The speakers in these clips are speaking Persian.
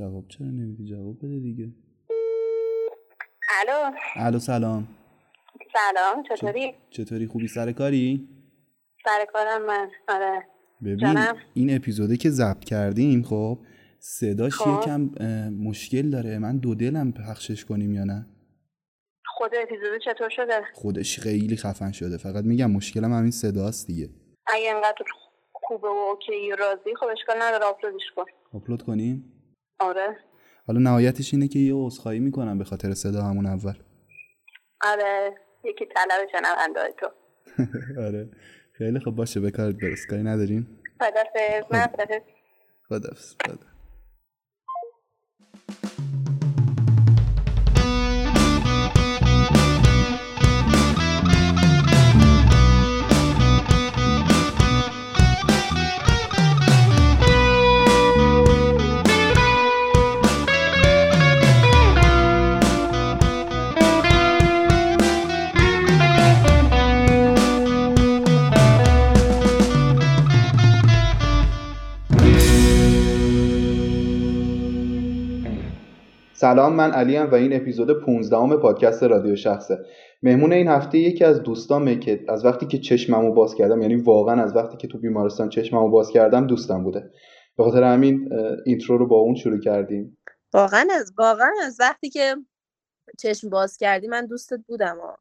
جواب چرا نمیدی؟ جواب بده دیگه. الو؟ الو سلام. سلام چطوری؟ چطوری؟ خوبی؟ سر کاری؟ سر کارم من. آره. ببین جانم. این اپیزوده که ضبط کردیم خب صداش خب. یکم مشکل داره. من دو دلم پخشش کنیم یا نه؟ خود اپیزود چطور شده؟ خودش خیلی خفن شده. فقط میگم مشکلم همین صداست دیگه. اگه انقدر خوبه و اوکی راضی خب اشکال نداره آپلودش کن. آپلود کنیم؟ آره. حالا نهایتش اینه که یه عذرخواهی می‌کنم به خاطر صدا همون اول. آره. یکی طلب شنونده تو. آره. خیلی خب باشه به کارت برس. کاری نداریم؟ خدافظ. من خدافظ. خدافز سلام من علیم و این اپیزود 15 ام پادکست رادیو شخصه. مهمون این هفته یکی از دوستامه که از وقتی که چشممو باز کردم یعنی واقعا از وقتی که تو بیمارستان چشممو باز کردم دوستم بوده. به خاطر همین اینترو رو با اون شروع کردیم. واقعا از واقعا از وقتی که چشم باز کردی من دوستت بودم ها.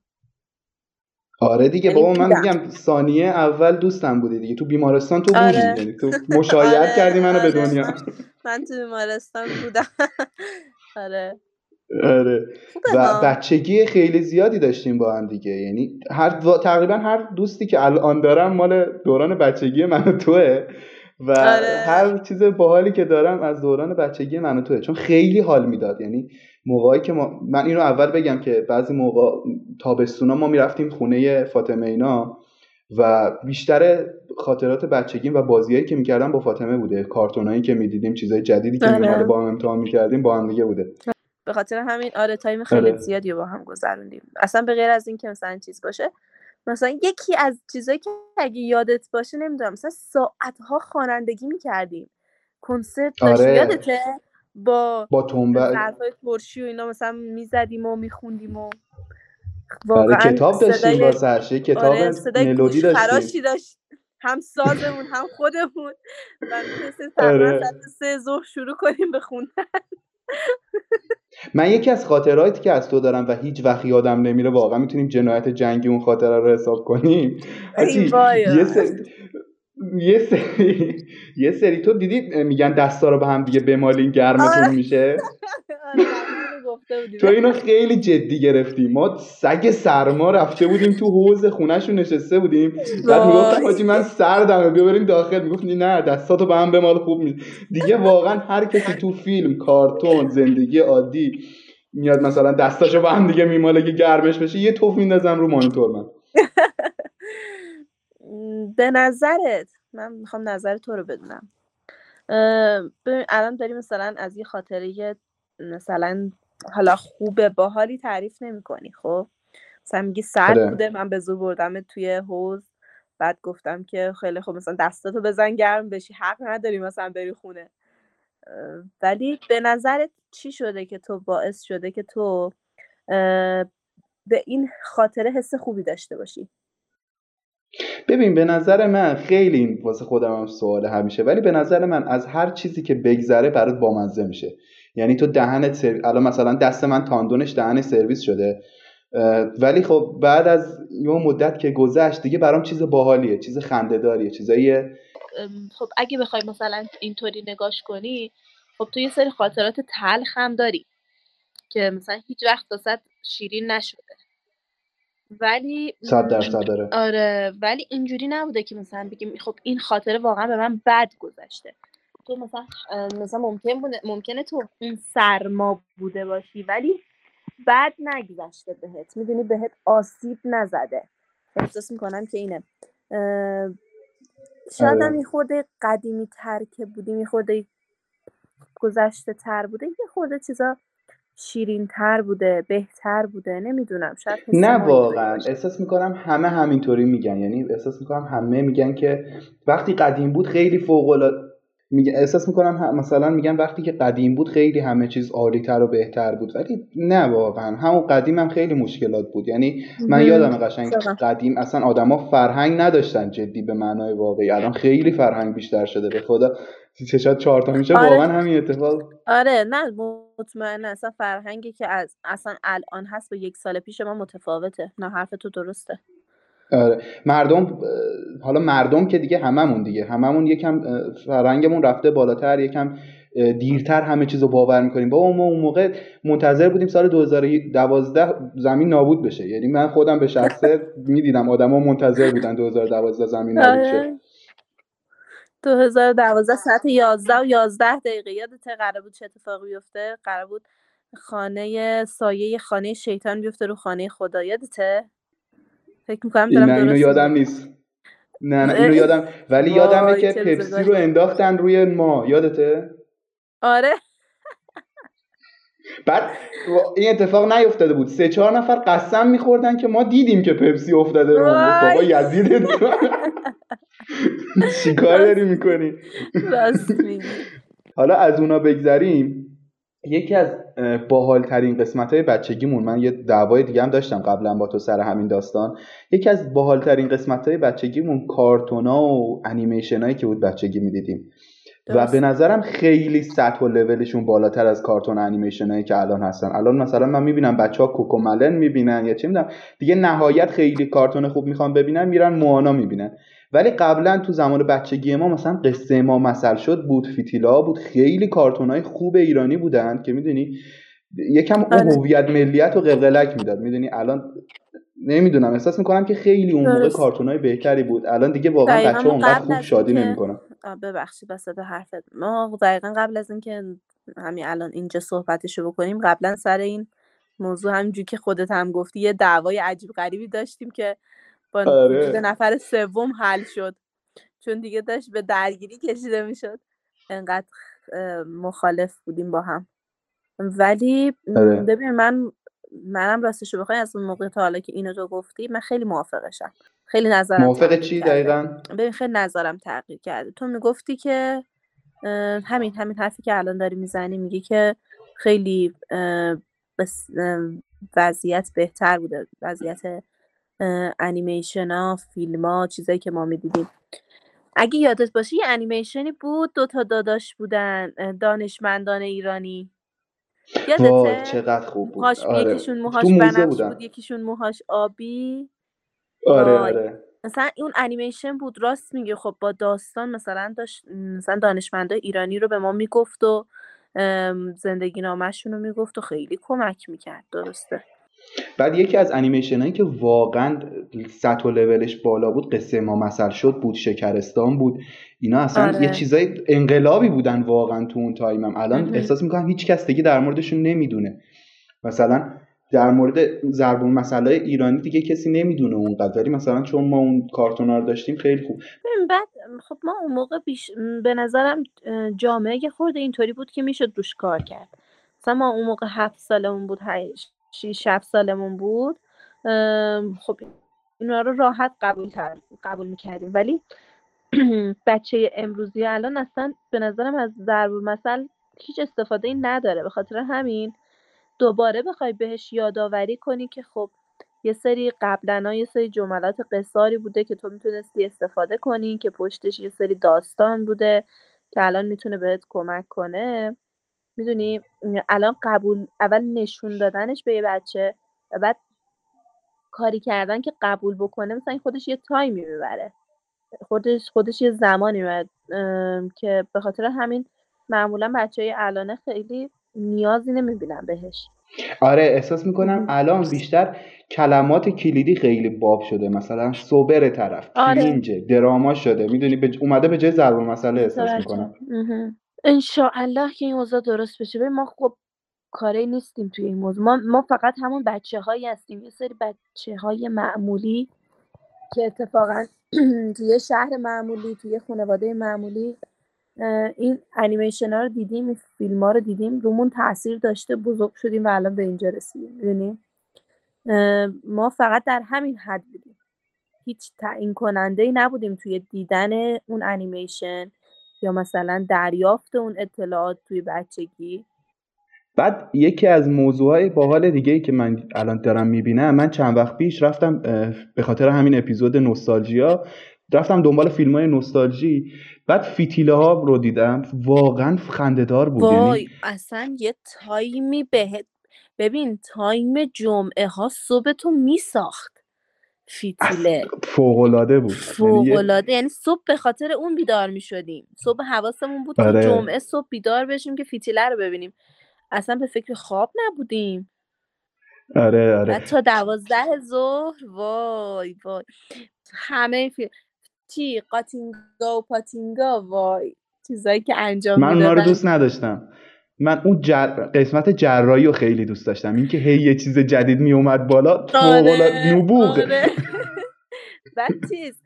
آره دیگه یعنی بابا من. میگم ثانیه اول دوستم بودی دیگه. تو بیمارستان تو بودی. آره. یعنی تو مشایعت آره، کردی منو به آره، دنیا. من- من تو بیمارستان بودم. آره. آره و. بچگی خیلی زیادی داشتیم با هم دیگه. یعنی هر تقریبا هر دوستی که الان دارم مال دوران بچگی من و توه. و آره. هر چیز باحالی که دارم از دوران بچگی من و توه. چون خیلی حال می‌داد. یعنی موقعی که ما من اینو اول بگم که بعضی موقع تابستونا ما می‌رفتیم خونه فاطمه اینا. و بیشتر خاطرات بچگیم و بازیایی که می‌کردم با فاطمه بوده. کارتونایی که می‌دیدیم چیزای جدیدی که آره. میومده با هم امتحان می‌کردیم با هم دیگه بوده. به خاطر همین آره تایم خیلی آره. زیادی با هم گذروندیم. اصلا به غیر از این که مثلا چیز باشه مثلا یکی از چیزایی که اگه یادت باشه نمی‌دونم مثلا ساعتها خوانندگی می‌کردیم. کنسرت آره. یادته؟ با با تنبه ظرفای ترشی و اینا مثلا می‌زدیم و میخوندیم و واقعا کتاب داشتیم واسه یه کتاب آره ملودی داشتیم. داشت. هم سازمون هم خودمون. و آره. سه ظهر شروع کنیم به خوندن. من یکی از خاطراتی که از تو دارم و هیچ وقت یادم نمیره واقعا می‌تونیم جنایت جنگی اون خاطره رو حساب کنیم. یه سری یه سری یه سری تو دیدی؟ میگن دستا رو به هم دیگه بمالین گرمتون آره. میشه؟ آره. گفته بودیم تو اینو خیلی جدی گرفتیم ما سگ سرما رفته بودیم تو حوض خونهشون نشسته بودیم. بعد. می‌گفتم حاجی من سردمه بیا بریم داخل. می‌گفت نه دستاتو به هم بمال خوب میشه دیگه واقعا هر کسی تو فیلم کارتون زندگی عادی میاد مثلا دستاشو به هم دیگه میماله که گرمش بشه یه توف میندازم رو مانیتور من. به نظرت من می‌خوام نظر تو رو بدونم. ببین الان داری مثلا از یه خاطره مثلا حالا خوبه باحالی تعریف نمی کنی خب؟ مثلا میگی سرد آره. بوده من به زور بردم توی حوض بعد گفتم که خیلی خوب مثلا دستاتو بزن گرم بشی حق نداری مثلا بری خونه. ولی به نظرت چی شده که تو باعث شده که تو به این خاطره حس خوبی داشته باشی؟ ببین به نظر من خیلی این واسه خودم هم سوال همیشه ولی به نظر من از هر چیزی که بگذره برات بامزه میشه. یعنی تو دهنت سر... الان مثلا دست من تاندونش دهن سرویس شده. ولی خب بعد از یه مدت که گذشت دیگه برام چیز باحالیه چیز خنده‌داریه چیزایی خب اگه بخوای مثلا اینطوری نگاش کنی خب تو یه سری خاطرات تلخ هم داری که مثلا هیچ وقت واسه شیرین نشده. ولی صد درصد داره. آره ولی اینجوری نبوده که مثلا بگیم خب این خاطره واقعا به من بد گذشته. تو مثلا مثلا ممکن بوده ممکنه تو اون سرما بوده باشی ولی بد نگذشته بهت. می‌دونی بهت آسیب نزده. احساس می‌کنم که اینه. شاید هم آره. یه خورده قدیمی تر که بودیم یه خورده گذشته تر بوده یه خورده چیزا شیرین تر بوده بهتر بوده نمی‌دونم. شاید نه واقعا. احساس می‌کنم همه همینطوری میگن. یعنی احساس می‌کنم همه میگن که وقتی قدیم بود خیلی فوق میگه احساس می‌کنم مثلا میگن وقتی که قدیم بود خیلی همه چیز عالیتر و بهتر بود. ولی نه واقعا. همون قدیم هم خیلی مشکلات بود. یعنی من یادم قشنگ قدیم اصلا آدما فرهنگ نداشتن جدی به معنای واقعی. الان خیلی فرهنگ بیشتر شده. به خدا چشات چهار تا میشه آره. واقعا همین اتفاق. آره نه مطمئن اصلا فرهنگی که از اصلا الان هست با یک سال پیش ما متفاوته. نه حرف تو درسته. آره. مردم حالا مردم که دیگه هممون دیگه هممون یکم فرنگمون رفته بالاتر یکم دیرتر همه چیز رو باور می‌کنیم. بابا ما اون موقع منتظر بودیم سال 2012 زمین نابود بشه. یعنی من خودم به شخصه می‌دیدم آدما منتظر بودن 2012 زمین نابود شه. 2012 ساعت 11 و 11 دقیقه. یادت قرار بود چه اتفاقی بیفته؟ قرار بود خانه سایه خانه شیطان بیفته رو خانه خدا. یادته؟ فکر می‌کنم دارم اینو یادم نیست. نه نه اینو یادم ولی یادمه که پپسی رو انداختن روی ما یادته؟ آره. بعد این اتفاق نیفتاده بود. سه چهار نفر قسم میخوردن که ما دیدیم که پپسی افتاده رو بابا یزید چیکار داری می‌کنی؟ حالا از اونا بگذریم. یکی از باحالترین قسمت های بچگیمون من یه دعوای دیگه هم داشتم قبلا با تو سر همین داستان. یکی از باحالترین قسمت های بچگیمون کارتونا و انیمیشن هایی که بود بچگی می‌دیدیم. و به نظرم خیلی سطح و لولشون بالاتر از کارتون انیمیشن هایی که الان هستن. الان مثلا من می‌بینم بچه ها کوکوملن می‌بینن یا چه می‌دونم دیگه نهایت خیلی کارتون خوب می‌خوان ببینن میرن موانا می‌بینن. ولی قبلا تو زمان بچگی ما مثلا قصه ما مثل شد بود فیتیلا بود خیلی کارتون های خوب ایرانی بودن که می‌دونی یکم اون آره. هویت ملیت و قلقلک می‌داد. می‌دونی الان نمی‌دونم احساس می‌کنم که خیلی اون موقع کارتون های بهتری بود. الان دیگه واقعا بچه اونقدر خوب شادی نمی‌کنن. ببخشید به حرفت. ما دقیقا قبل از اینکه همین الان اینجا صحبتشو بکنیم قبلا سر این موضوع همینجوری که خودت هم گفتی یه دعوای عجیب غریبی داشتیم که با آره. نفر سوم حل شد. چون دیگه داشت به درگیری کشیده می‌شد. انقدر مخالف بودیم با هم. ولی آره. ببین من منم راستشو بخوای از اون موقع تا حالا که اینو تو گفتی من خیلی موافقشم. خیلی نظرم موافق چی دقیقا؟ ببین خیلی نظرم تغییر کرده. تو می‌گفتی که همین همین حرفی که الان داری می‌زنی میگی که خیلی وضعیت بهتر بوده. وضعیت انیمیشن ها فیلم ها چیزایی که ما می‌دیدیم. اگه یادت باشه یه انیمیشنی بود دو تا داداش بودن دانشمندان ایرانی. یادته؟ چقدر خوب بود. آره. یکیشون موهاش بنفش بود یکیشون موهاش آبی. آره آره. مثلا اون انیمیشن بود راست میگه خب با داستان مثلا داشت مثلا دانشمندای ایرانی رو به ما می‌گفت و زندگی نامشون رو می‌گفت و خیلی کمک می‌کرد. درسته. بعد یکی از انیمیشن هایی که واقعا سطح و لولش بالا بود قصه ما مثل شد بود شکرستان بود. اینا اصلا آره. یه چیزای انقلابی بودن واقعا تو اون تایمم. الان احساس می‌کنم هیچ کس دیگه در موردشون نمی‌دونه. مثلا در مورد زربون مسئله ایرانی دیگه کسی نمی‌دونه اونقدر. ولی مثلا چون ما اون کارتونا رو داشتیم خیلی خوب. بعد خب ما اون موقع بیش به نظرم جامعه خورده اینطوری بود که می‌شد روش کار کرد. مثلا ما اون موقع هفت سالمون بود هشت شیش هفت سالمون بود. خب اینا رو راحت قبول قبول می‌کردیم. ولی بچه امروزی الان اصلا به نظرم از ضرب مثل هیچ استفاده ای نداره. به خاطر همین دوباره بخوای بهش یادآوری کنی که خب یه سری قبلا یه سری جملات قصاری بوده که تو می‌تونستی استفاده کنی که پشتش یه سری داستان بوده که الان می‌تونه بهت کمک کنه. می‌دونی الان قبول اول نشون دادنش به یه بچه و بعد کاری کردن که قبول بکنه مثلا خودش یه تایمی می‌بره. خودش خودش یه زمانی می‌بره. که به خاطر همین معمولا بچه های الانه خیلی نیازی نمی‌بینن بهش. آره احساس می‌کنم الان بیشتر کلمات کلیدی خیلی باب شده. مثلا صبر طرف آره. دراما شده. می‌دونی اومده به جای ضرب مسئله احساس می‌کنم. انشاءالله که این اوضاع درست بشه. ببین ما خب کاری نیستیم توی این موضوع. ما, ما فقط همون بچه هایی هستیم. یه سری بچه های معمولی که اتفاقا توی شهر معمولی توی خانواده معمولی این انیمیشن ها رو دیدیم این فیلم ها رو دیدیم. رومون تاثیر داشته بزرگ شدیم و الان به اینجا رسیدیم. ما فقط در همین حد بودیم. هیچ تعیین کننده ای نبودیم توی دیدن اون انیمیشن یا مثلا دریافت اون اطلاعات توی بچگی؟ بعد یکی از موضوعهای باحال دیگه ای که من الان دارم می‌بینم من چند وقت پیش رفتم به خاطر همین اپیزود نوستالژیا رفتم دنبال فیلم های نوستالژی بعد فیتیله ها رو دیدم. واقعا خندهدار بود. یعنی وای اصلا یه تایمی بهت ببین time جمعه ها صبح تو میساخت. فیتیله. فوق‌العاده بود. یعنی فوق‌العاده یعنی صبح به خاطر اون بیدار می شدیم صبح حواسمون بود آره. جمعه صبح بیدار بشیم که فیتیله رو ببینیم. اصلا به فکر خواب نبودیم. آره آره. بعد تا دوازده ظهر وای وای. همه فیلم چی؟ قاتینگا و پاتینگا وای. چیزایی که انجام من اونا رو دوست نداشتم. من اون جر... قسمت جرایی رو خیلی دوست داشتم. اینکه هی یه چیز جدید می اومد بالا فوق‌العاده نبوغ. آره. بعد چیز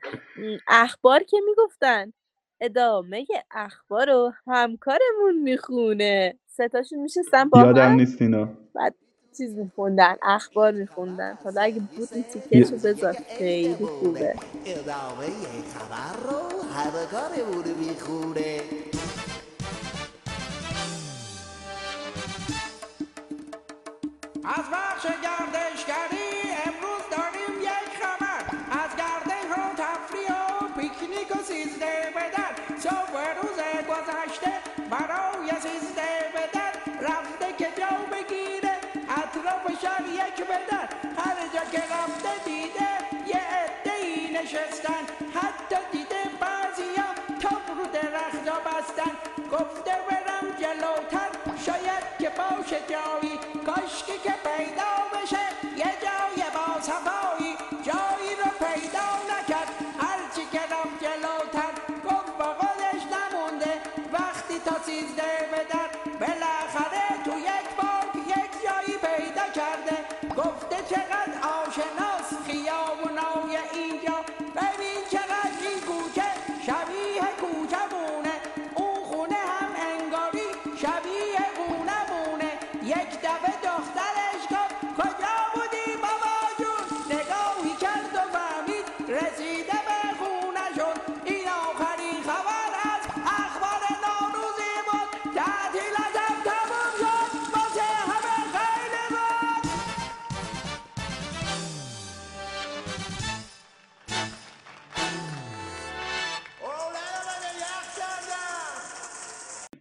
اخبار که می‌گفتن. ادامه اخبار رو همکارمون می‌خونه. ستاشون میشستن با یادم نیست اینا. چیز میخوندن اخبار میخوندن. حالا اگه بود این تیکش رو بذار. خیلی خوبه. ادامه خبر رو همکارمون می‌خونه. از بخش گردشگری امروز داریم یک خبر. از گردش و تفریح و پیکنیک و سیزده بدن. صبح روز گذشته برای سیزده بدن. رفته که جا بگیره اطراف شهر یک بدن. هر جا که رفته دیده یه عده نشستن. حتی دیده بعضیا تاب رو درخت بستن. گفته جلوتر شاید که باشه جایی. کاشکی که پیدا بشه یه جای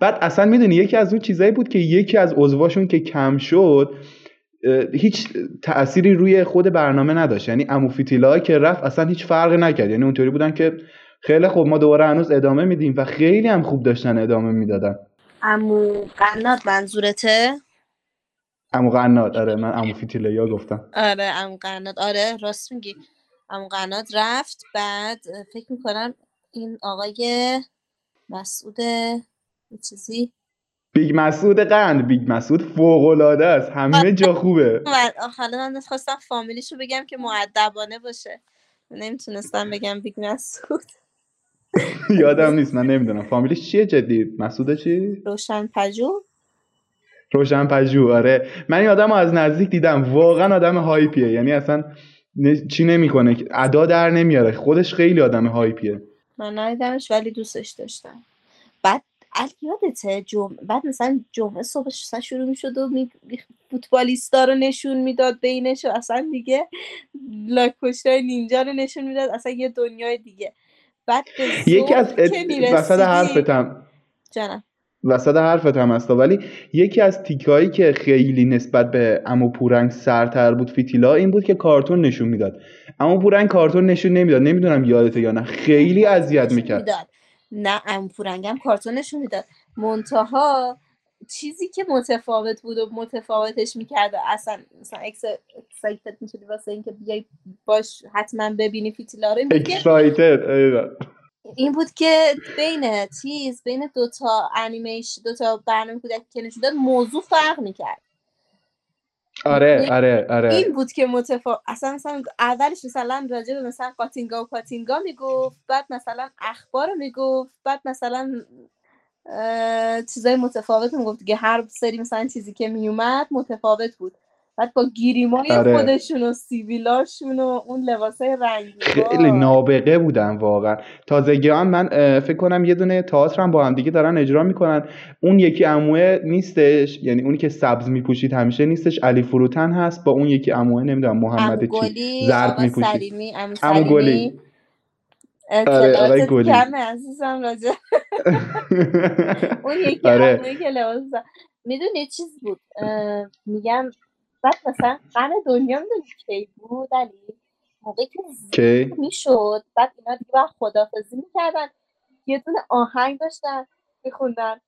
بعد اصلا می‌دونی یکی از اون چیزایی بود که یکی از عضواشون که کم شد هیچ تأثیری روی خود برنامه نداشت. یعنی امو فیتیلا که رفت اصلا هیچ فرقی نکرد. یعنی اونطوری بودن که خیلی خوب ما دوباره هنوز ادامه میدیم و خیلی هم خوب داشتن ادامه می‌دادن. امو قنات منظورته؟ امو قنات آره من امو فیتیلیا گفتم. آره امو قنات آره راست میگی. امو قنات رفت بعد فکر می‌کنم این آقای مسعود چیزی. بیگ مسعود قند بیگ مسعود فوق العاده است. همه جا خوبه. حالا من خواستم فامیلیشو بگم که مؤدبانه باشه. نمی‌تونستم بگم بیگ مسعود. یادم نیست من نمی‌دونم. فامیلیش چیه جدی؟ مسعود چی؟ روشن پژوه روشن پژوه آره. من این آدم رو از نزدیک دیدم. واقعا آدم hype یه. یعنی اصلا چی نمی‌کنه. ادا در نمیاره. خودش خیلی آدم هایپیه. من ندیدمش ولی دوستش داشتم. بعد علی یادته جمعه بعد مثلا جمعه صبح شروع می‌شد و می... فوتبالیستا رو نشون می‌داد بینش و اصلا دیگه لاکپشتای نینجا رو نشون می‌داد اصلا یه دنیای دیگه. بعد یکی از وسط حرفتم جانم. وسط حرفت هم هستا ولی یکی از تیکایی که خیلی نسبت به امو پورنگ سرتر بود فیتیلا این بود که کارتون نشون می‌داد. عمو پورنگ کارتون نشون نمی‌داد. نمی‌دونم یادته یا نه. خیلی اذیت می‌کرد. می‌داد. نه عمو پورنگم کارتون نشون می‌داد. منتها چیزی که متفاوت بود و متفاوتش می‌کرد اصلا مثلا excited می‌شدی واسه اینکه بیای باش حتما ببینی فیتیله رو این بود که excited این بود که بین چیز بین دوتا انیمیشن دوتا برنامه کودکی که نشون داد موضوع فرق می‌کرد. آره آره آره. این بود که متفاوت اصلا مثلا اولش مثلا راجع به مثلا قاتینگا و پاتینگا می‌گفت بعد مثلا اخبار رو می‌گفت بعد مثلا چیزای متفاوت می‌گفت. دیگه هر سری مثلا چیزی که میومد متفاوت بود. بعد با گیریمای آره. خودشون و سیویلاشون و اون لباسای رنگی خیلی نابغه بودن واقعا تازگی هم من فکر کنم یه دونه تئاتر هم با هم دیگه دارن اجرا می‌کنن اون یکی عموه نیستش یعنی اونی که سبز میپوشید همیشه نیستش علی فروتن هست با اون یکی عموه نمی‌دونم محمد گلی زرد میپوشید عمو گلی. آره، آقای گلی. کمه عزیزم راجع اون یکی آره. که لباس. می‌دونی چیز بود میگم بعد مثلا غم دنیا می‌دونی کی بود؟ علی. موقعی که زیر می‌شد. بعد اینا دیگه باید خدافزی می‌کردن. یه دونه آهنگ داشتن میخوندن.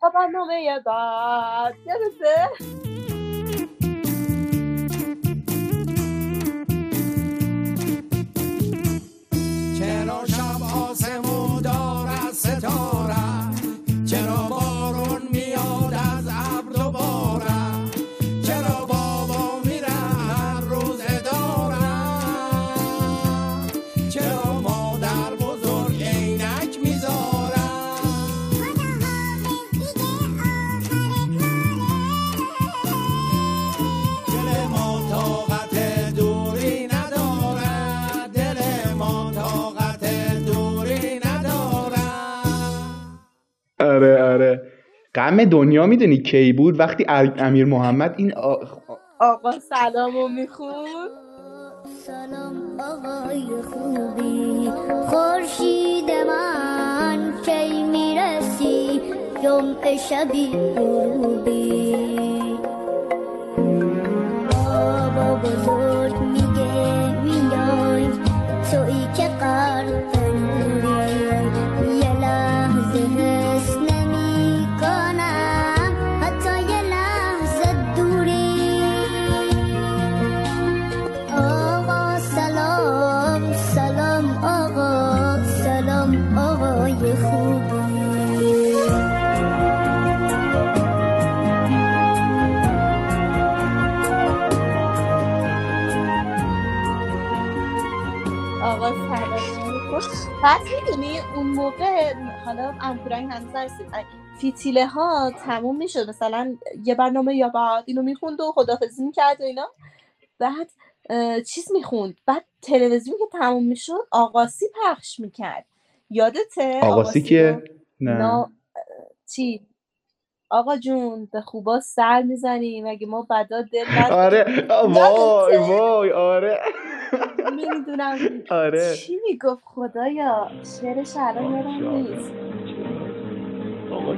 تا برنامه بعد. یادته؟ چرا شب آسمون دارد ستاره؟ غم دنیا می‌دونی کی بود؟ وقتی امیر محمد این آ... آقا سلامو میخون؟ سلام آقای خوبی خورشید من کی می‌رسی؟ جمعه شبی غروبی. بابا بزرگ. پس می‌دونی اون موقع حالا انکورنگ هنوز نرسید فیتیله ها تموم می‌شد. مثلا یه برنامه یا بعد اینو می‌خوند و خدافزی می‌کرد و اینا. بعد چیز می‌خوند. بعد تلویزیون که تموم می‌شد آقاسی پخش می‌کرد. یادته؟ آقاسی؟ که نه. نا... چی؟ آقا جون به خوبا سر می‌زنیم. اگه ما بدا دل آره. وای؟ وای آره. نمی‌دونم آره. چی می‌گفت خدایا. شعرش الان یادم نیست. آقا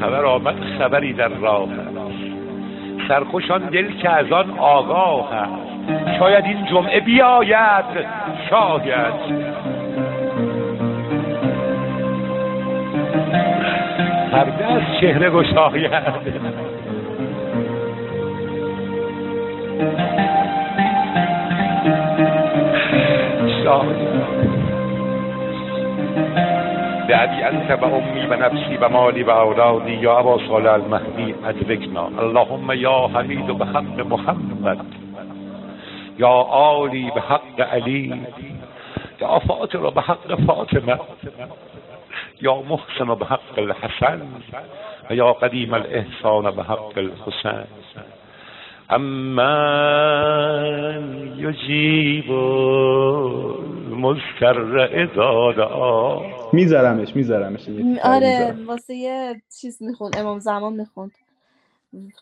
خبر آمد خبری در راه است. سرخوشان دل که از آن آگاه است. شاید این جمعه بیاید شاید. پرده از چهره گشاید. بأبي أنت وأمي ونفسي ومالي وأولادي يا أبا صالح المهدي أدركنا اللهم يا حميد بحق محمد. يا آلي بحق علي. يا فاطر بحق فاطمة. يا محسن بحق الحسن. ويا قديم الإحسان بحق الحسين يجيب المضطر إذا دعاه میذارمش میذارمش. آره. واسه یه چیز می‌خوند امام زمان می‌خوند.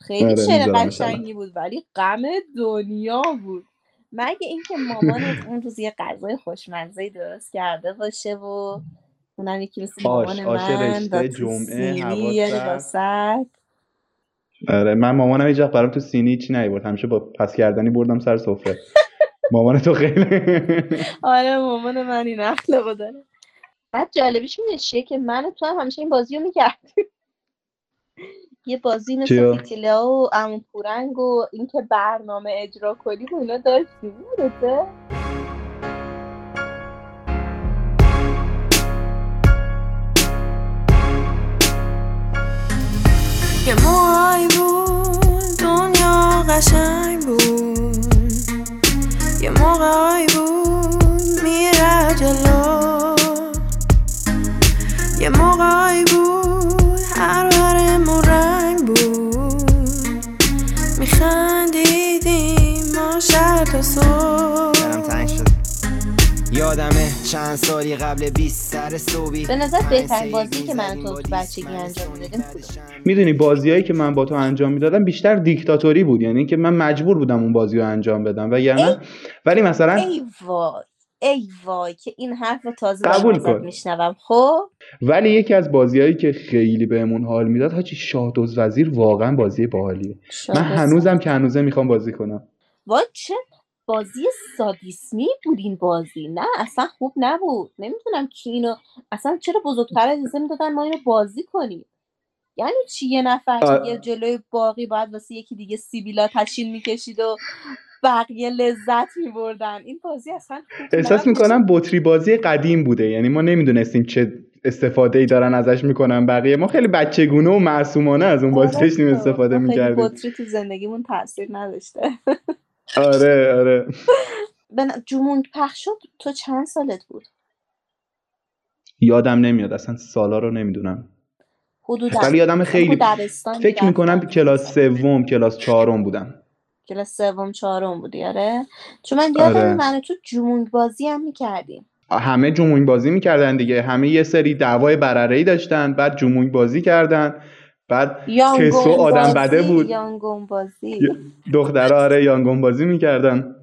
خیلی آره، شعر قشنگی بود ولی غم دنیا بود. مگه اینکه مامانت اون روز یه غذای خوشمزه درست کرده باشه و اونم یکی مثل مامان آش من جمعه، حواس یه رفت. واسط آره من مامانم هیچ وقت برام تو سینی چی نیورد. همیشه با پس کردنی بردم سر سفره. مامان تو خیلی. آره مامان من این اخلاقو داره. بعد جالبیش می‌دونی چیه که من تو هم همیشه این بازی رو می‌کردیم. یه بازی مثل چیا؟ فیتیله و امون پورنگ و اینکه برنامه اجرا کنیم و اینا داشتیم. یه موهای بود دنیا قشنگ بود. یه موقعی بود میره جلو. یه موقعی بود هر برمون رنگ بود. میخندیدیم ما شد و صبح. یادمه چند سالی قبل 20 سر صبحی. به نظر بهترین بازی که من تو تو بچگی انجام می‌دادیم؟ شم می‌دونی بازیایی که من با تو انجام می‌دادم بیشتر دیکتاتوری بود یعنی که من مجبور بودم اون بازی رو انجام بدم و یعنی ولی مثلا ای وای ای وای که این حرف رو تازه قبول کن. میشنوم خب؟ ولی یکی از بازیهایی که خیلی بهمون حال می‌داد حاجی شادوز وزیر واقعا بازی باحالیه. من هنوزم که هنوزه می‌خوام بازی کنم. وای چه بازی سادیسمی بود این بازی. نه اصلا خوب نبود. نمی‌دونم کی اینو اصلا چرا بزرگتر اجازه می‌دادن ما اینو بازی کنیم؟ یعنی چی؟ یه نفر دیگه جلوی باقی باید واسه یکی دیگه سیبیلا تشکیل می‌کشید و بقیه لذت میبردن. این بازی اصلا احساس. می‌کنم بطری بازی قدیم بوده. یعنی ما نمی‌دونستیم چه استفاده ای دارن ازش می‌کنن بقیه. ما خیلی بچگونه و معصومانه از اون بازی داشتیم استفاده می‌کردیم. بطری تو زندگیمون تاثیر نداشته. آره آره. جمونگ پخش شد؟ تو چند سالت بود؟ یادم نمیاد اصلا سالا رو نمی‌دونم. حدودا ولی یادم خیلی فکر می‌کنم. کلاس سوم کلاس چهارم بودم. کلاس سوم چهارم بودی آره. چون من یادم آره. من تو جمونگ بازی هم می‌کردیم. همه جمونگ بازی می‌کردن دیگه. همه یه سری دعوای برره ای داشتن بعد جمونگ بازی کردن. بعد خسرو آدم بده بود. یانگوم بازی. دخترها آره یانگوم بازی می‌کردن.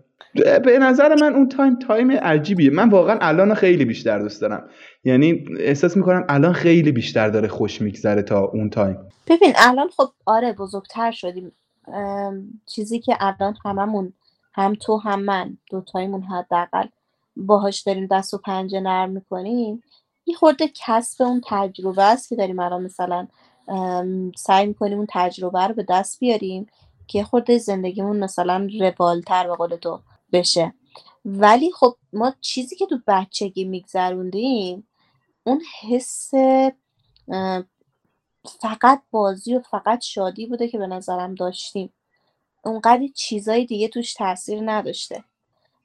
به نظر من اون time time عجیبیه. من واقعا الان خیلی بیشتر دوست دارم. یعنی احساس می‌کنم الان خیلی بیشتر داره خوش میگذره تا اون تایم. ببین الان خب آره بزرگتر شدیم. چیزی که الان هممون هم تو هم من دوتاییمون حداقل باهاش داریم دست و پنجه نرم می‌کنیم. یه خورده کسب اون تجربه است که داریم الان مثلا سعی می‌کنیم اون تجربه رو به دست بیاریم که خورده زندگیمون مثلا روالتر به قول تو بشه. ولی خب ما چیزی که تو بچگی میگذروندیم اون حس فقط بازی و فقط شادی بوده که به نظرم داشتیم. اونقدر چیزای دیگه توش تاثیر نداشته.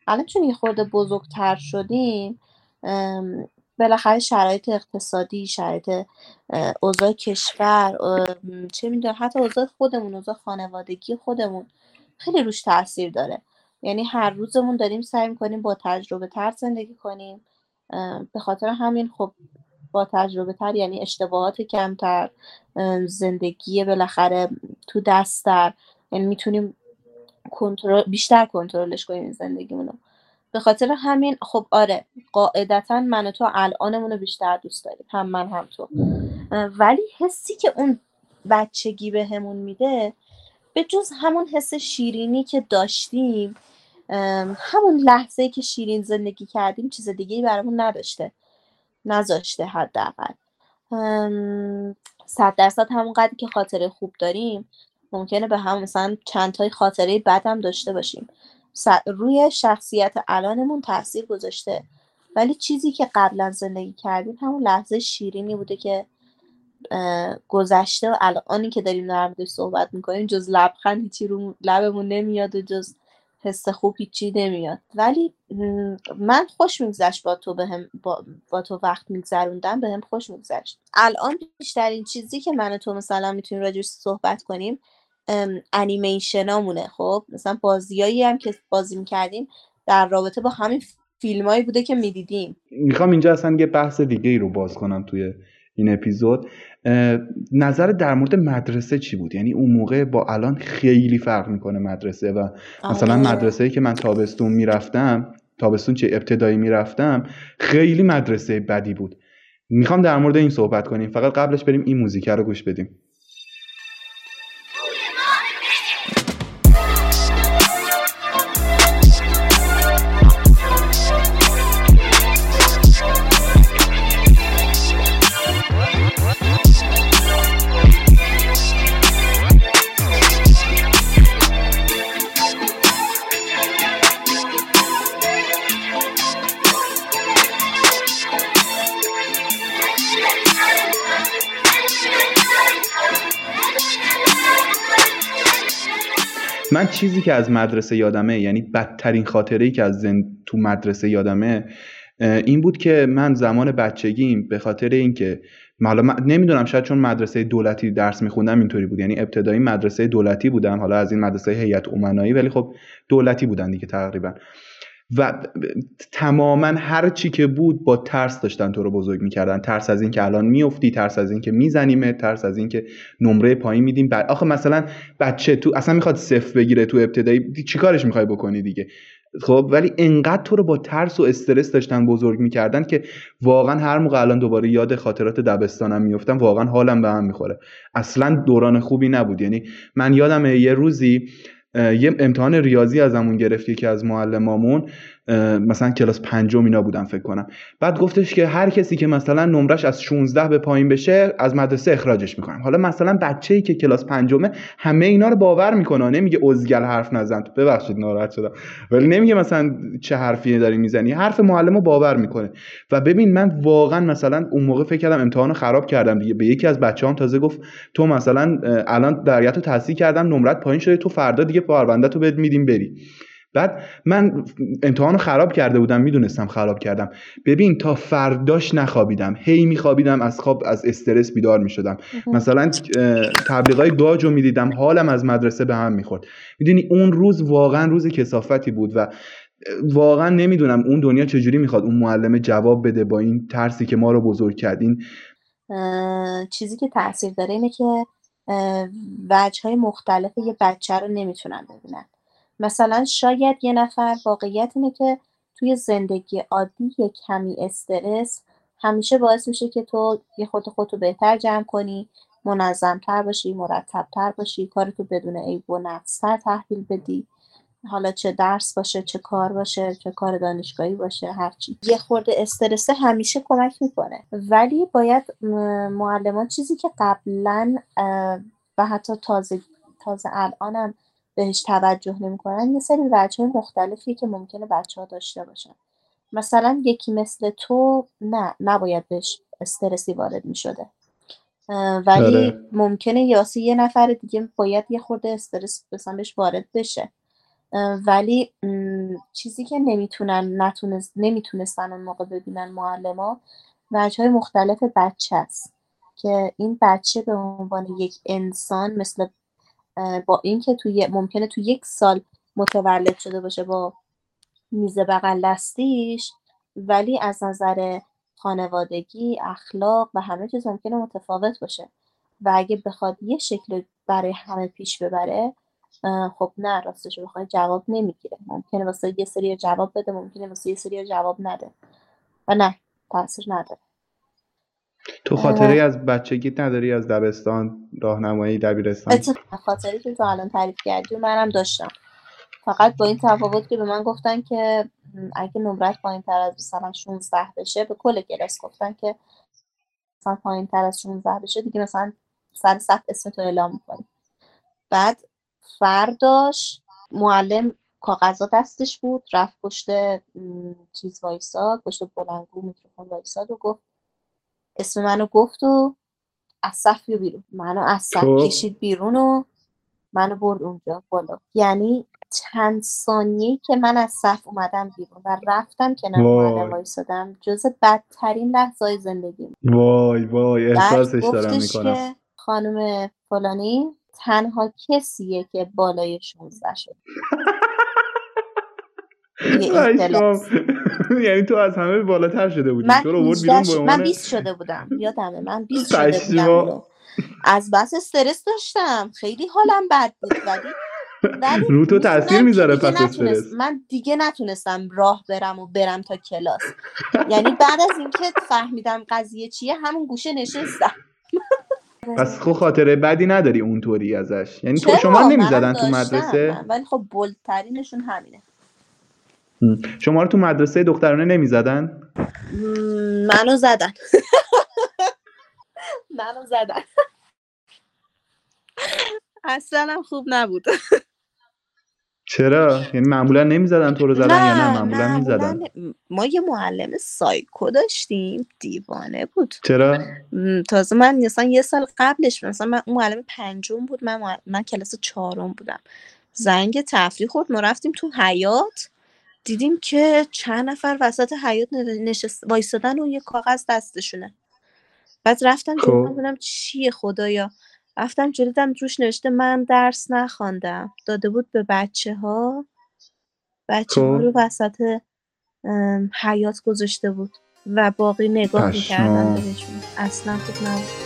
الان چون یه خورده بزرگتر شدیم بالاخره شرایط اقتصادی شرایط اوضاع کشور چه می‌دونم حتی اوضاع خودمون اوضاع خانوادگی خودمون خیلی روش تاثیر داره. یعنی هر روزمون داریم سعی می‌کنیم با تجربه تر زندگی کنیم. به خاطر همین خب با تجربه تر یعنی اشتباهات کمتر زندگی بالاخره تو دستتر. یعنی می‌تونیم کنترل بیشتر کنترلش کنیم زندگیمونو. به خاطر همین خب آره قاعدتا من و تو الانمون رو بیشتر دوست داریم هم من هم تو. ولی حسی که اون بچگی بهمون میده به جز همون حس شیرینی که داشتیم همون لحظه که شیرین زندگی کردیم چیز دیگه برامون نداشته نذاشته حداقل. صد درصد همون که خاطره خوب داریم ممکنه به هم مثلا چند تای خاطره بد هم داشته باشیم. روی شخصیت الانمون تاثیر گذاشته. ولی چیزی که قبلا زندگی کردیم همون لحظه شیرینی بوده که گذشته و الانی که داریم در موردش صحبت می‌کنیم جز لبخند هیچی رو لبمون نمیاد و جز حس خوب هیچی نمیاد. ولی من خوش میگذشت با تو بهم با, با تو وقت میگذروندم بهم خوش میگذشت. الان بیشترین چیزی که من و تو مثلا می‌تونیم راجعش صحبت کنیم انیمیشنامونه. خب مثلا بازیایی هم که بازی می‌کردیم در رابطه با همین فیلمایی بوده که می‌دیدیم. می‌خوام اینجا اصلا یه بحث دیگه ای رو باز کنم توی این اپیزود. نظر در مورد مدرسه چی بود؟ یعنی اون موقع با الان خیلی فرق می‌کنه مدرسه و مثلا آره. مدرسه که من تابستون می‌رفتم تابستون چه ابتدایی می‌رفتم خیلی مدرسه بدی بود. می‌خوام در مورد این صحبت کنیم. فقط قبلش بریم این موزیک رو گوش بدیم. چیزی که از مدرسه یادمه یعنی بدترین خاطره ای که از زن... تو مدرسه یادمه این بود که من زمان بچگیم به خاطر اینکه حالا من نمی‌دونم شاید چون مدرسه دولتی درس میخوندم اینطوری بود یعنی ابتدایی مدرسه دولتی بودم حالا از این مدرسه هیئت امنایی ولی خب دولتی بودن دیگه تقریبا. و تماما هر چی که بود با ترس داشتن تو رو بزرگ می‌کردن. ترس از اینکه الان میافتی ترس از اینکه میزنیمه ترس از اینکه نمره پایین میدیم. بعد آخه مثلا بچه تو اصلا می‌خواد صفر بگیره تو ابتدایی چیکارش می‌خوای بکنی دیگه؟ خب ولی انقدر تو رو با ترس و استرس داشتن بزرگ می‌کردن که واقعا هر موقع الان دوباره یاد خاطرات دبستانم میفتم واقعا حالم به هم می‌خوره. اصلا دوران خوبی نبود. یعنی من یادم یه روزی یه امتحان ریاضی ازمون گرفت یکی از معلمامون. مثلا کلاس پنجم اینا بودم فکر کنم. بعد گفتش که هر کسی که مثلا نمرش از 16 به پایین بشه از مدرسه اخراجش می‌کنم. حالا مثلا بچه ای که کلاس پنجمه همه اینا رو باور می‌کنه. نمیگه ازگل حرف نزن. تو ببخشید ناراحت شدم. ولی نمیگه مثلا چه حرفی داری می‌زنی. حرف معلم رو باور می‌کنه. و ببین من واقعا مثلا اون موقع فکر کردم امتحان خراب کردم دیگه. به یکی از بچه‌هام تازه گفت تو مثلا الان درگت رو تحصیل کردم نمرت پایین شده تو فردا دیگه پرونده تو بهت میدیم بری. بعد من امتحان خراب کرده بودم می‌دونستم خراب کردم. ببین تا فرداش نخوابیدم. هی میخوابیدم از خواب از استرس بیدار می‌شدم. مثلا تبلیغای گاج رو می‌دیدم حالم از مدرسه به هم می‌خورد. می‌دونی اون روز واقعا روز کسافتی بود و واقعا نمی‌دونم اون دنیا چجوری می‌خواد اون معلم جواب بده با این ترسی که ما رو بزرگ کرد. این چیزی که تاثیر داره اینه که وجه های مختلف یه بچه رو نمی‌تونن ببینن. مثلا شاید یه نفر واقعیت اینه که توی زندگی عادی یه کمی استرس همیشه باعث میشه که تو یه خود خودتو بهتر جمع کنی منظمتر باشی مرتبتر باشی کارتو بدون عیب و نقصتر تحویل بدی. حالا چه درس باشه چه کار باشه چه کار دانشگاهی باشه هرچی یه خورده استرسه همیشه کمک می‌کنه. ولی باید معلمان چیزی که قبلا و حتی تازه تازه الانم بهش توجه نمی‌کنن یه سری وجه مختلفی که ممکنه بچه ها داشته باشن. مثلا یکی مثل تو نه نباید بهش استرسی وارد می‌شده. ولی آره. ممکنه یاسی یه نفر دیگه باید یه خورده استرس مثلا بهش وارد بشه. ولی چیزی که نمی‌تونن نتونست نمی‌تونستن اون موقع ببینن معلما وجه های مختلف بچه است. که این بچه به عنوان یک انسان مثل با اینکه توی ممکنه تو یک سال متولد شده باشه با میز بغل دستیش ولی از نظر خانوادگی اخلاق و همه چیز ممکنه متفاوت باشه. و اگه بخواد یه شکل برای همه پیش ببره خب نه راستش بخواد جواب نمی‌گیره. ممکنه واسه یه سری جواب بده ممکنه واسه یه سری جواب نده. و نه تاثیر نداره. تو خاطره از بچگیت نداری؟ از دبستان راهنمایی دبیرستان؟ خاطری که تو الان تعریف کردی و منم داشتم. فقط با این تفاوت که به من گفتن که اگه نمرت پایین تر از مثلا 16 بشه به کل کلاس گفتن که مثلا پایین تر از 16 بشه دیگه مثلا سر صف اسمتو اعلام می‌کنی. بعد فرداش معلم کاغذا دستش بود رفت پشت چیز وایساد پشت بلنگو میکروفون وایساد و گفت اسم منو گفت و از صف بیرون منو از صف خب. کشید بیرون و منو برد اونجا بالا یعنی چند ثانیه که من از صف اومدم بیرون و رفتم کنار وای. معلم وایسادم جز بدترین لحظه های زندگی وای وای احساسش دارم گفتش می‌کنم که خانم فلانی تنها کسیه که بالای 16 شد. یعنی تو از همه بالاتر شده بودی. من تو رو آورد 18 بیرون ش- به من عنوان 20 شده بودم. یادمه من 20 شده بودم. از بس استرس داشتم. خیلی حالم بد بود. ولی رو تو تاثیر می‌ذاره پس استرس. من دیگه نتونستم راه برم و برم تا کلاس. یعنی بعد از اینکه فهمیدم قضیه چیه همون گوشه نشستم. پس خب خاطره بدی نداری اونطوری ازش. یعنی تو شما نمی‌زدن تو مدرسه. ولی خب بولترینشون همینه. شما رو تو مدرسه دخترانه نمی‌زدن؟ منو زدن. منو زدن. اصلا خوب نبود. چرا؟ یعنی معمولا نمی‌زدن تو رو زدن یا نه؟ معمولا می‌زدن. ما یه معلم سایکو داشتیم. دیوانه بود. چرا؟ تازه من مثلا یه سال قبلش مثلا من اون معلم پنجم بود. من معلم- من کلاس چهارم بودم. زنگ تفریح خورد. ما رفتیم تو حیات دیدیم که چند نفر وسط حیات نشست وایسادن و یه کاغذ دستشونه بعد رفتم خب. ببینم چیه خدایا رفتم جلو دیدم روش نوشته من درس نخواندم داده بود به بچه ها بچه ها خب. رو وسط حیات گذاشته بود و باقی نگاه می‌کردن. بهشون اصلا خوب نبود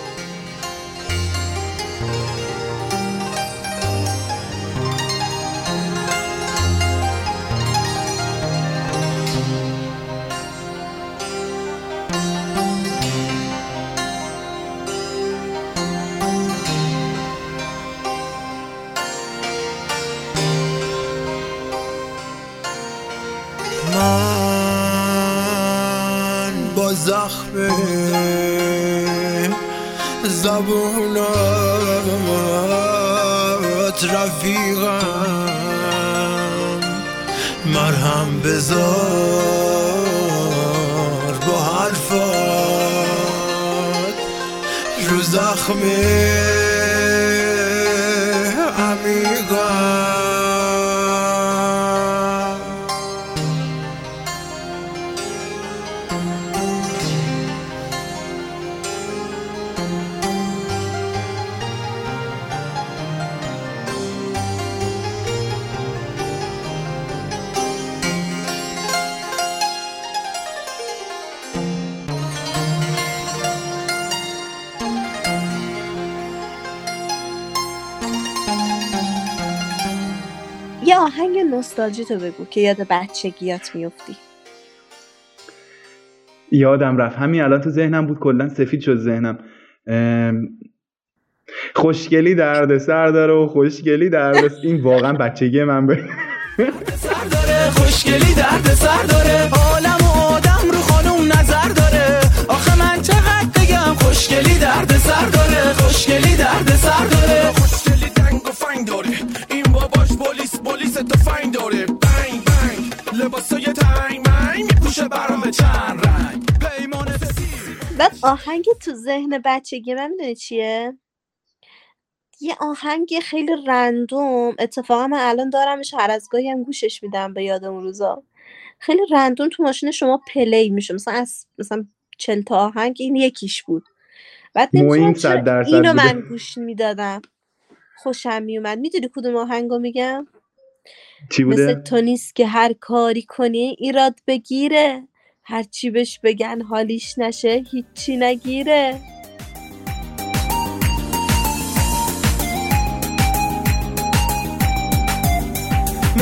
زخم زبونات رفیقم. مرهم بذار با حرفات. رو زخم نوستالژی تو بگو که یاد بچگیات میفتی. یادم رفت. همین الان تو ذهنم بود کلا سفید شد ذهنم. خوشگلی درد سر داره و خوشگلی درد این واقعا بچگی من به سر داره خوشگلی درد سر داره. عالم و آدم رو خانوم نظر داره. آخه من چقدر بگم خوشگلی درد سر داره. خوشگلی درد سر داره. خوشگلی دنگ و فنگ داره. بعد آهنگ تو ذهن بچگی من می‌دونی چیه؟ یه آهنگ خیلی رندوم اتفاقا من الان دارمش هر از گاهی هم گوشش میدم به یاد اون روزا. خیلی رندوم تو ماشین شما پلی میشه. مثلا از مثلا چل تا آهنگ این یکیش بود. بعد درصد اینو. من گوش می‌دادم. خوشم میومد می‌دونی کدوم آهنگو میگم؟ چی مثل بوده تو نیست که هر کاری کنی ایراد بگیره. هر چی بهش بگن حالیش نشه هیچی نگیره.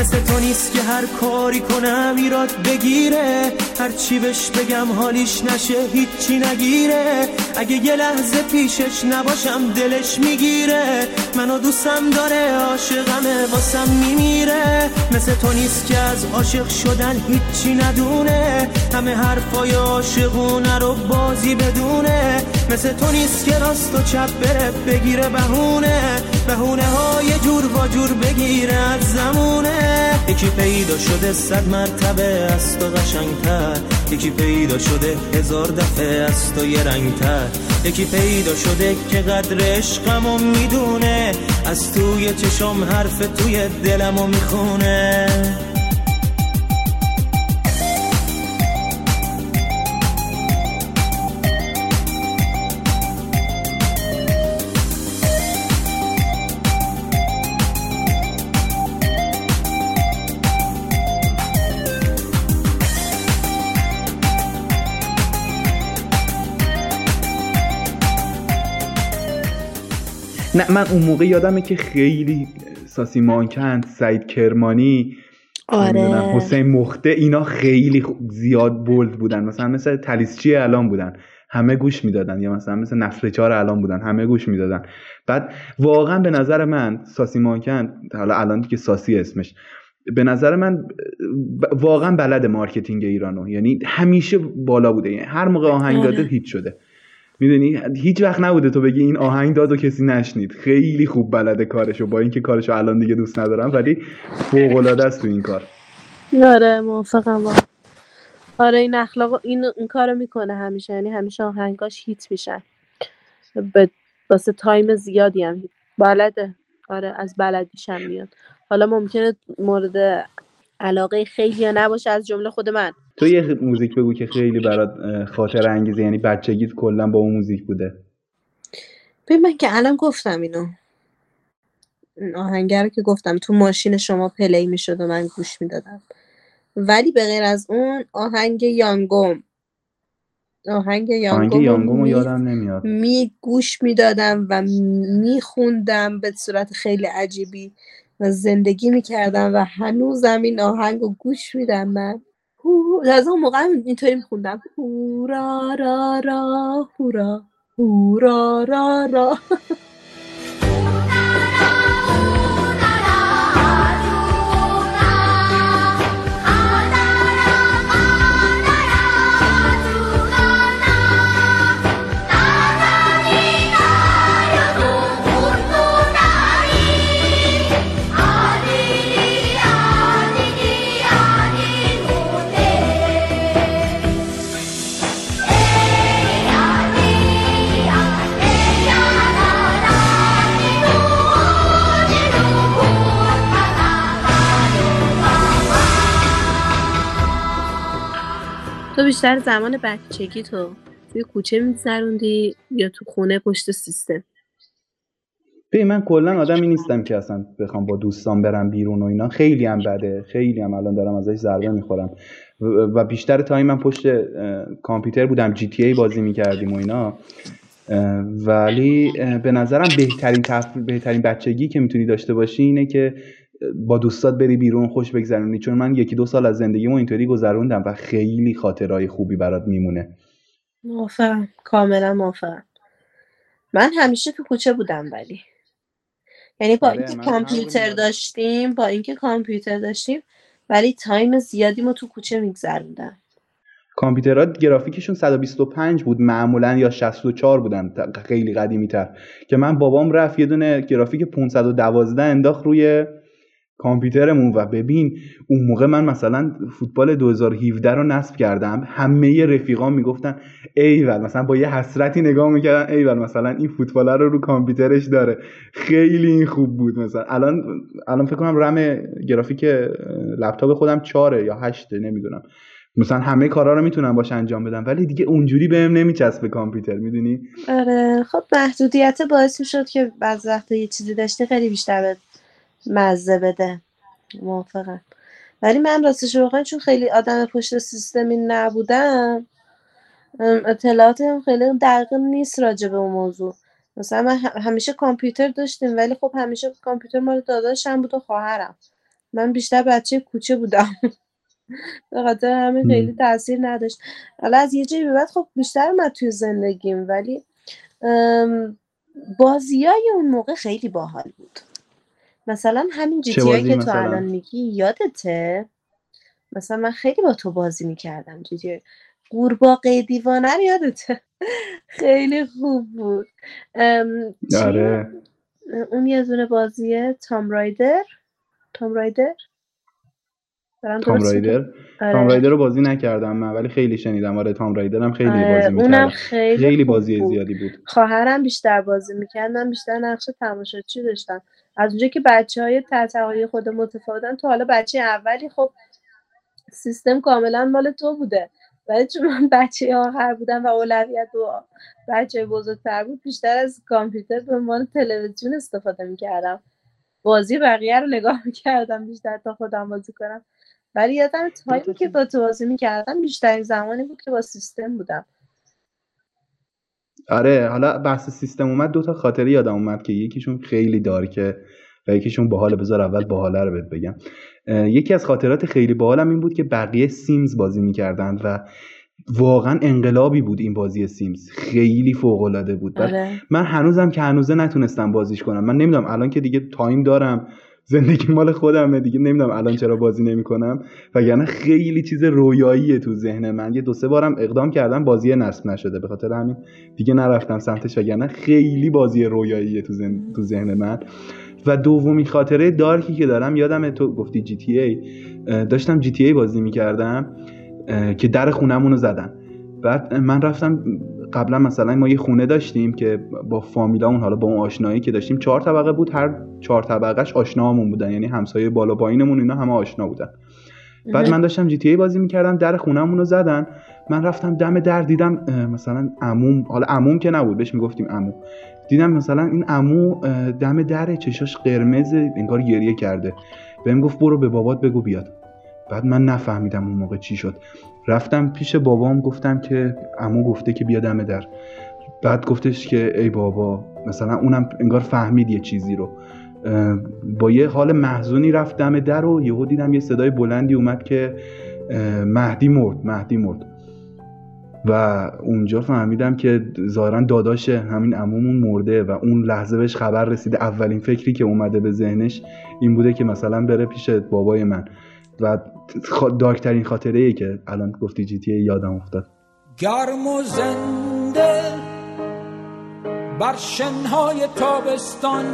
مثل تو نیست که هر کاری کنم ایراد بگیره. هر چی بهش بگم حالیش نشه هیچی نگیره. اگه یه لحظه پیشش نباشم دلش می‌گیره. منو دوستم داره عاشقمه واسم میمیره. مثل تو نیست که از عاشق شدن هیچی ندونه. همه حرفای عاشقونه رو بازی بدونه. مثل تو نیست که راست و چپ بره بگیره بهونه. بهونه های جور با جور بگیره از زمونه. یکی پیدا شده صد مرتبه از تو قشنگتر. یکی پیدا شده هزار دفعه از تو یه رنگتر. یکی پیدا شده که قدر عشقمو می‌دونه. از توی چشم حرف توی دلمو می‌خونه. نه من اون موقع یادمه که خیلی ساسی مانکن سعید کرمانی آره. حسین مخته اینا خیلی زیاد bold بودن. مثلا مثل تلیسچی الان بودن. همه گوش می‌دادن. یا مثلا مثل نسل چهار الان بودن. همه گوش می‌دادن. بعد واقعا به نظر من ساسی مانکن حالا الان که ساسی اسمش به نظر من واقعا بلد marketing ایرانو. یعنی همیشه بالا بوده. یعنی هر موقع آهنگ داده آره. hit شده. می‌دونی؟ هیچ وقت نبوده تو بگی این آهنگ داد و کسی نشنید. خیلی خوب بلده کارشو با اینکه کارشو الان دیگه دوست ندارم ولی فوق العاده است تو این کار. آره موافقم آره این اخلاق این این کارو می‌کنه همیشه یعنی همیشه آهنگاش هیت میشن به واسه تایم زیادی هم. بلده. آره از بلدیش هم میاد. حالا ممکنه مورد علاقه خیلی نباشه از جمله خود من. تو یه موزیک بگو که خیلی برات خاطر انگیزه یعنی بچگیت کلا با اون موزیک بوده. ببین من که الان گفتم اینو. این آهنگر رو که گفتم تو ماشین شما پلی می‌شد و من گوش می‌دادم. ولی به غیر از اون آهنگ یانگوم. آهنگ یانگوم می, یادم نمیاد. می گوش می‌دادم و میخوندم به صورت خیلی عجیبی و زندگی می‌کردم و هنوزم این آهنگ رو گوش میدم من. از اون موقع اینطوری میخوندم. هورا را را هورا هورا را را. بیشتر زمان بچگی تو توی کوچه میگذروندی یا تو خونه پشت سیستم؟ ببین من کلا آدمی نیستم که اصلا بخوام با دوستان برم بیرون و اینا. خیلی هم بده خیلی هم الان دارم ازش ضربه می‌خورم. و- و بیشتر تایم من پشت کامپیوتر بودم جی تی ای بازی می‌کردیم و اینا. ولی به نظرم بهترین تف... بهترین بچگی که می‌تونی داشته باشی اینه که با دوستات بری بیرون خوش بگذرونی. چون من یکی دو سال از زندگیمو اینطوری گذروندم و خیلی خاطرهای خوبی برات میمونه. موافقم. کاملا موافقم. من همیشه تو کوچه بودم ولی. یعنی با آره اینکه کامپیوتر داشتیم با اینکه کامپیوتر داشتیم ولی تایم زیادی ما تو کوچه میگذروندم. کامپیوترها گرافیکشون 125 بود معمولا یا 64 بودن خیلی قدیمی تر که من بابام رفت یه دونه گرافیک 512 انداخت روی کامپیوترمون و ببین اون موقع من مثلا فوتبال 2017 رو نصب کردم همه رفیقام می‌گفتن ایول مثلا با یه حسرتی نگاه می‌کردن ایول مثلا این فوتبال رو رو کامپیوترش داره. خیلی این خوب بود مثلا. الان الان فکر کنم رم گرافیک لپتاپ خودم چاره یا هشته نمی‌دونم. مثلا همه کارا رو می‌تونم باش انجام بدم ولی دیگه اونجوری بهم نمیچسبه کامپیوتر می‌دونی؟ آره خب محدودیت باعث می‌شد که بعض وقتا یه چیزی داشتی خیلی بیشتر به مزه بده. موافقم. ولی من راستش بخوای چون خیلی آدم پشت سیستمی نبودم اطلاعاتم خیلی دقیق نیست راجع به اون موضوع. مثلا من همیشه کامپیوتر داشتیم ولی خب همیشه کامپیوتر مال داداشم بود و خواهرم. من بیشتر بچه کوچه بودم. به خاطر همین خیلی تاثیر نداشت. حالا از یه جایی به بعد خب بیشتر اومد توی زندگیم ولی بازی های اون موقع خیلی باحال بود. مثلا همین جی که تو الان میگی یادته؟ مثلا من خیلی با تو بازی می‌کردم جی تی قورباغه دیوانه رو یادته؟ خیلی خوب بود. آره. اون یه دونه بازیه تام رایدر. تام رایدر؟ تام رایدر؟ تام آره. رایدر رو بازی نکردم من ولی خیلی شنیدم. آره تام رایدر هم خیلی آره بازی اونم می‌کردم خیلی خیلی خوب بازی بود. زیادی بود. خواهرم بیشتر بازی می‌کرد. من بیشتر نقش تماشاچی داشتم. از اونجا که بچه های تحتوایی خود متفاوتن تو حالا بچه اولی خب سیستم کاملا مال تو بوده. ولی چون من بچه آخر بودم و اولویت و بچه بزرگتر بود بیشتر از کامپیوتر به عنوان تلویزیون استفاده می‌کردم. بازی بقیه رو نگاه می‌کردم بیشتر تا خودم بازی کنم. ولی یادم تایمی که با تو بازی می‌کردم بیشترین زمانی بود که با سیستم بودم. آره حالا بحث سیستم اومد دو تا خاطره یادم اومد که یکیشون خیلی dark ه و یکیشون باحاله بذار اول باحاله رو بهت بگم. یکی از خاطرات خیلی باحالم این بود که بقیه سیمز بازی می‌کردن و واقعا انقلابی بود این بازی سیمز خیلی فوق العاده بود آره. من هنوزم که هنوزه نتونستم بازیش کنم. من نمی‌دونم الان که دیگه time دارم. زندگی مال خودمه دیگه. نمی‌دونم الان چرا بازی نمی‌کنم. وگرنه خیلی چیز رویاییه تو ذهن من. یه دو سه بارم اقدام کردم بازی نصب نشده. به خاطر همین دیگه نرفتم سمتش. وگرنه خیلی بازی رویاییه تو ذهن, تو ذهن من. و دومین خاطره دارکی که دارم یادم تو گفتی جی تی ای. داشتم جی تی ای بازی می‌کردم که در خونمون رو زدن. بعد من رفتم قبلا مثلا ما یه خونه داشتیم که با فامیلامون حالا با اون آشنایی که داشتیم چهار طبقه بود هر چهار طبقهش آشنامون بودن. یعنی همسایه بالا پایینمون اینا همه آشنا بودن. بعد من داشتم جی تی ای بازی می‌کردم در خونهمون رو زدن. من رفتم دم در دیدم مثلا عموم حالا عموم که نبود بهش می‌گفتیم عمو. دیدم مثلا این عمو دم در چشاش قرمز انگار گریه کرده. بهم گفت برو به بابات بگو بیاد. بعد من نفهمیدم اون موقع چی شد. رفتم پیش بابام گفتم که عمو گفته که بیا دم در. بعد گفتش که ای بابا مثلا اونم انگار فهمید یه چیزی رو. با یه حال محزونی رفت دم در و یهو دیدم یه صدای بلندی اومد که مهدی مرد مهدی مرد. و اونجا فهمیدم که ظاهرا داداش همین عمومون مرده و اون لحظه بهش خبر رسیده اولین فکری که اومده به ذهنش این بوده که مثلا بره پیش بابای من. و دارکترین خاطره ای که الان گفتی جی تی یادم افتاد. گرم و زنده بر شنهای تابستان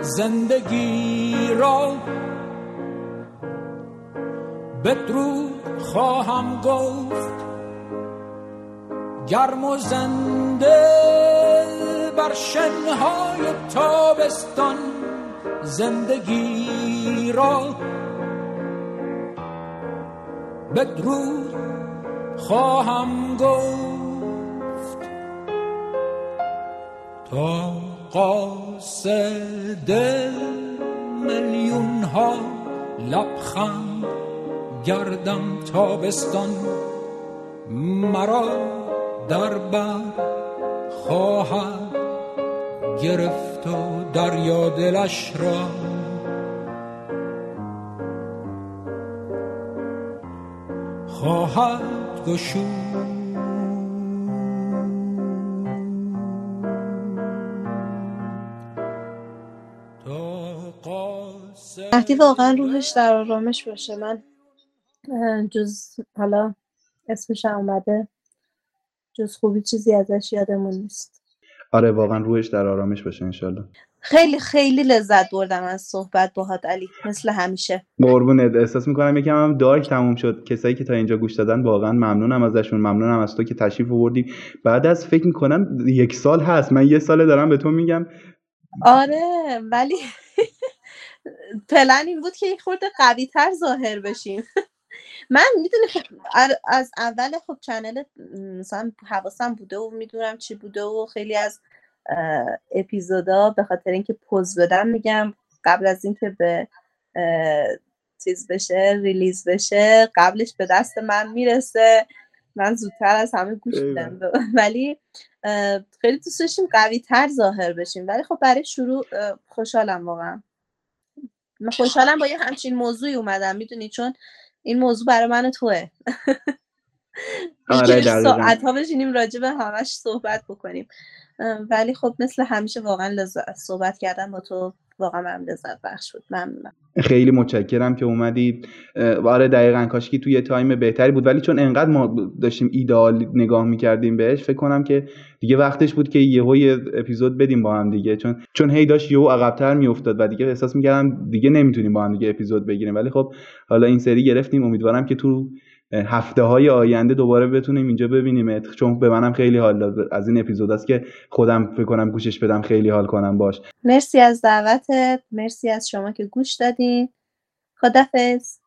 زندگی را بدرود خواهم گفت. گرم و زنده بر شنهای تابستان زندگی را بدرود خواهم گفت تا قاصد میلیون ها لبخند گردم تابستان مرا در بر خواهد گرفت و دریا دلش را خواهد گشود. مهدی واقعا روحش در آرامش باشه. من جز حالا اسمش اومده جز خوبی چیزی ازش یادمون نیست. آره واقعا روحش در آرامش باشه انشالله خیلی خیلی لذت بردم از صحبت باهات علی. مثل همیشه. قربونت. احساس می‌کنم یکم هم دارک تموم شد. کسایی که تا اینجا گوش دادن واقعا ممنونم ازشون. ممنونم از تو که تشریف آوردی. بعد از فکر می‌کنم یک سال هست. من یه ساله دارم به تو میگم. آره ولی پلن این بود که یک خورده قوی تر ظاهر بشیم. من می‌دونی خب ار- از اول خب channel مثلا حواسم بوده و می‌دونم چی بوده و خیلی از اپیزودا به خاطر اینکه پز بدم میگم قبل از اینکه به چیز بشه release بشه قبلش به دست من می‌رسه. من زودتر از همه گوش میدم. ولی خیلی دوست داشتیم قوی تر ظاهر بشیم. ولی خب برای شروع خوشحالم واقعا. من خوشحالم با یه همچین موضوعی اومدم. می‌دونی؟ چون این موضوع برای من توه. آره. ساعت ها بشینیم راجع به همش صحبت بکنیم. ولی خب مثل همیشه واقعا لذت صحبت کردن با تو واقعا من لذت بخش بود. ممنونم. خیلی متشکرم که اومدی. آره دقیقا. کاشکی توی یه تایم بهتری بود. ولی چون انقدر ما داشتیم ایدئال نگاه می‌کردیم بهش فکر کنم که دیگه وقتش بود که یهو یه اپیزود بدیم با هم دیگه. چون چون هی داشت یهو عقبتر میافتاد و دیگه احساس می‌کردم دیگه نمی‌تونیم با هم دیگه اپیزود بگیریم. ولی خب حالا این سری گرفتیم. امیدوارم که تو هفته های آینده دوباره بتونیم اینجا ببینیمت چون به منم خیلی حال از این اپیزود است که خودم فکر کنم گوشش بدم خیلی حال کنم باش. مرسی از دعوتت. مرسی از شما که گوش دادین. خدافظ